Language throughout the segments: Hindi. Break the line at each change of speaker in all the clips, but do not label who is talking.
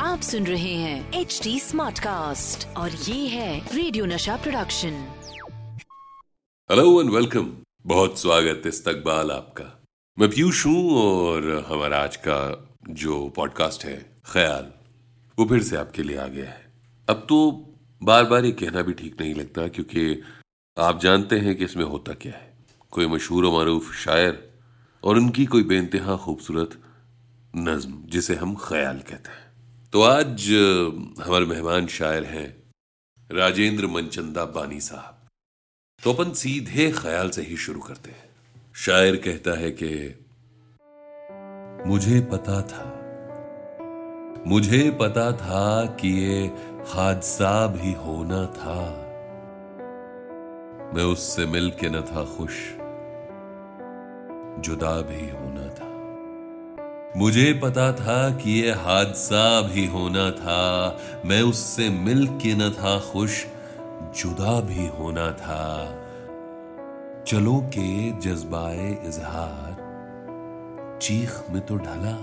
आप सुन रहे हैं एच डी स्मार्ट कास्ट और ये है radio Nasha production
hello and welcome बहुत स्वागत इस्तकबाल आपका। मैं पीयूष हूँ और हमारा आज का जो पॉडकास्ट है, ख्याल, वो फिर से आपके लिए आ गया है। अब तो बार बार ये कहना भी ठीक नहीं लगता क्योंकि आप जानते हैं कि इसमें होता क्या है। कोई मशहूर और मरूफ शायर और उनकी कोई बेनतहा खूबसूरत नज्म, जिसे हम ख्याल कहते हैं। तो आज हमारे मेहमान शायर हैं राजेंद्र मनचंदा बानी साहब। तो अपन सीधे ख्याल से ही शुरू करते हैं। शायर कहता है कि, मुझे पता था, मुझे पता था कि ये हादसा भी होना था। मैं उससे मिल के न था खुश, जुदा भी होना था। मुझे पता था कि ये हादसा भी होना था। मैं उससे मिल के न था खुश, जुदा भी होना था। चलो के जज्बाए इजहार, चीख में तो ढला।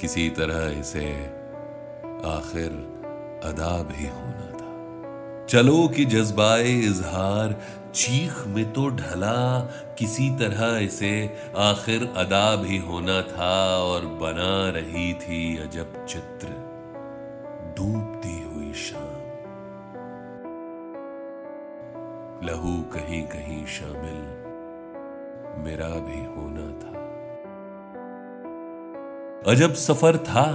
किसी तरह इसे आखिर अदा भी होना चलो कि जज्बाए इजहार, चीख में तो ढला, किसी तरह इसे आखिर अदा भी होना था और बना रही थी अजब चित्र, डूबती हुई शाम। लहू कहीं कहीं शामिल, मेरा भी होना था। अजब सफ़र था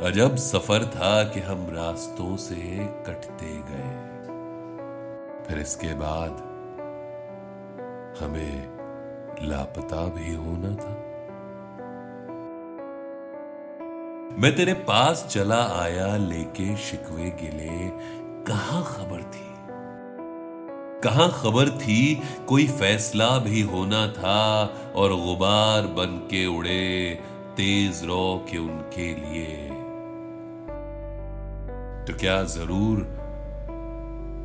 अजब सफ़र था कि हम रास्तों से कटते गए। फिर इसके बाद हमें लापता भी होना था। मैं तेरे पास चला आया, लेके शिकवे गिले कहाँ खबर थी? कहा खबर थी? कोई फैसला भी होना था और गुबार बन के उड़े तेज रो के उनके लिए। तो क्या ज़रूर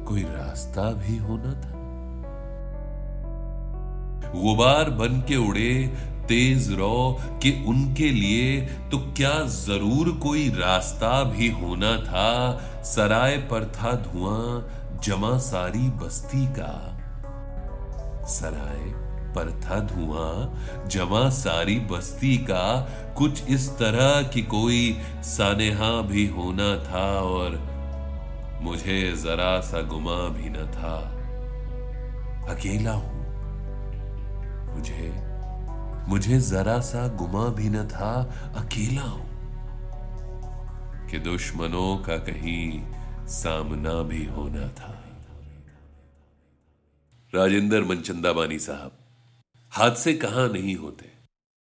कोई रास्ता भी होना था? गुबार बन के उड़े, तेज रो कि उनके लिए तो क्या ज़रूर कोई रास्ता भी होना था? सराय पर था धुआँ, जमा सारी बस्ती का। सराय पर था धुआँ जमा सारी बस्ती का कुछ इस तरह की कोई सानेहा भी होना था और मुझे जरा सा गुमा भी न था। अकेला हूँ। मुझे मुझे जरा सा गुमा भी न था, अकेला हूँ। कि दुश्मनों का कहीं सामना भी होना था। राजेंद्र मनचंदा बानी साहब। हादसे कहाँ नहीं होते।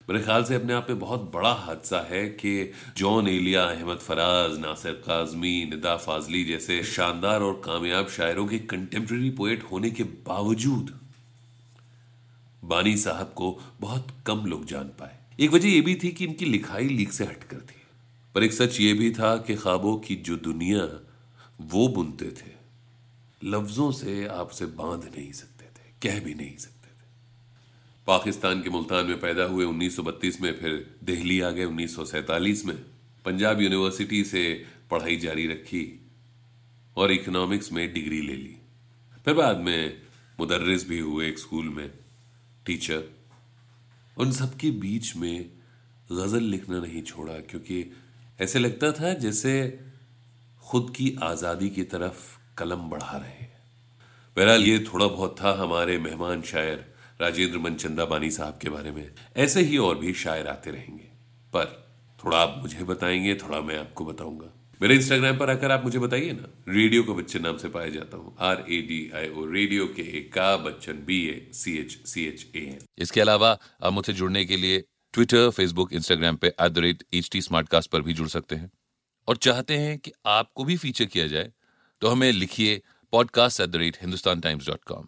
मेरे ख्याल से अपने आप में बहुत बड़ा हादसा है कि जॉन एलिया, अहमद फराज, नासिर काजमी, निदा फाजली जैसे शानदार और कामयाब शायरों के कंटेम्प्रेरी पोएट होने के बावजूद बानी साहब को बहुत कम लोग जान पाए। एक वजह यह भी थी कि इनकी लिखाई लीक से हटकर थी। पर एक सच ये भी था कि ख्वाबों की जो दुनिया, वो बुनते थे। लफ्जों से आपसे बाँध नहीं सकते थे, कह भी नहीं सकते। पाकिस्तान के मुल्तान में पैदा हुए 1932 में, फिर दिल्ली आ गए 1947 में। पंजाब यूनिवर्सिटी से पढ़ाई जारी रखी और इकोनॉमिक्स में डिग्री ले ली। फिर बाद में मुदर्रिस भी हुए एक स्कूल में, टीचर। उन सबके बीच में गज़ल लिखना नहीं छोड़ा, क्योंकि ऐसे लगता था जैसे खुद की आज़ादी की तरफ़ कलम बढ़ा रहे। बहरहाल, ये थोड़ा बहुत था हमारे मेहमान शायर राजेंद्र मनचंदा बानी साहब के बारे में। ऐसे ही और भी शायर आते रहेंगे। पर थोड़ा आप मुझे बताएँगे, थोड़ा मैं आपको बताऊँगा। मेरे इंस्टाग्राम पर आकर आप मुझे बताइए ना। रेडियो को बच्चन नाम से पाया जाता हूँ। R A D I O radio के ए का Bachchan B A C H C H A N
इसके अलावा आप मुझसे जुड़ने के लिए ट्विटर फेसबुक इंस्टाग्राम पे at the rate H T पर भी जुड़ सकते हैं। और चाहते हैं कि आपको भी फीचर किया जाए तो हमें लिखिए podcast at the rate Hindustan Times dot com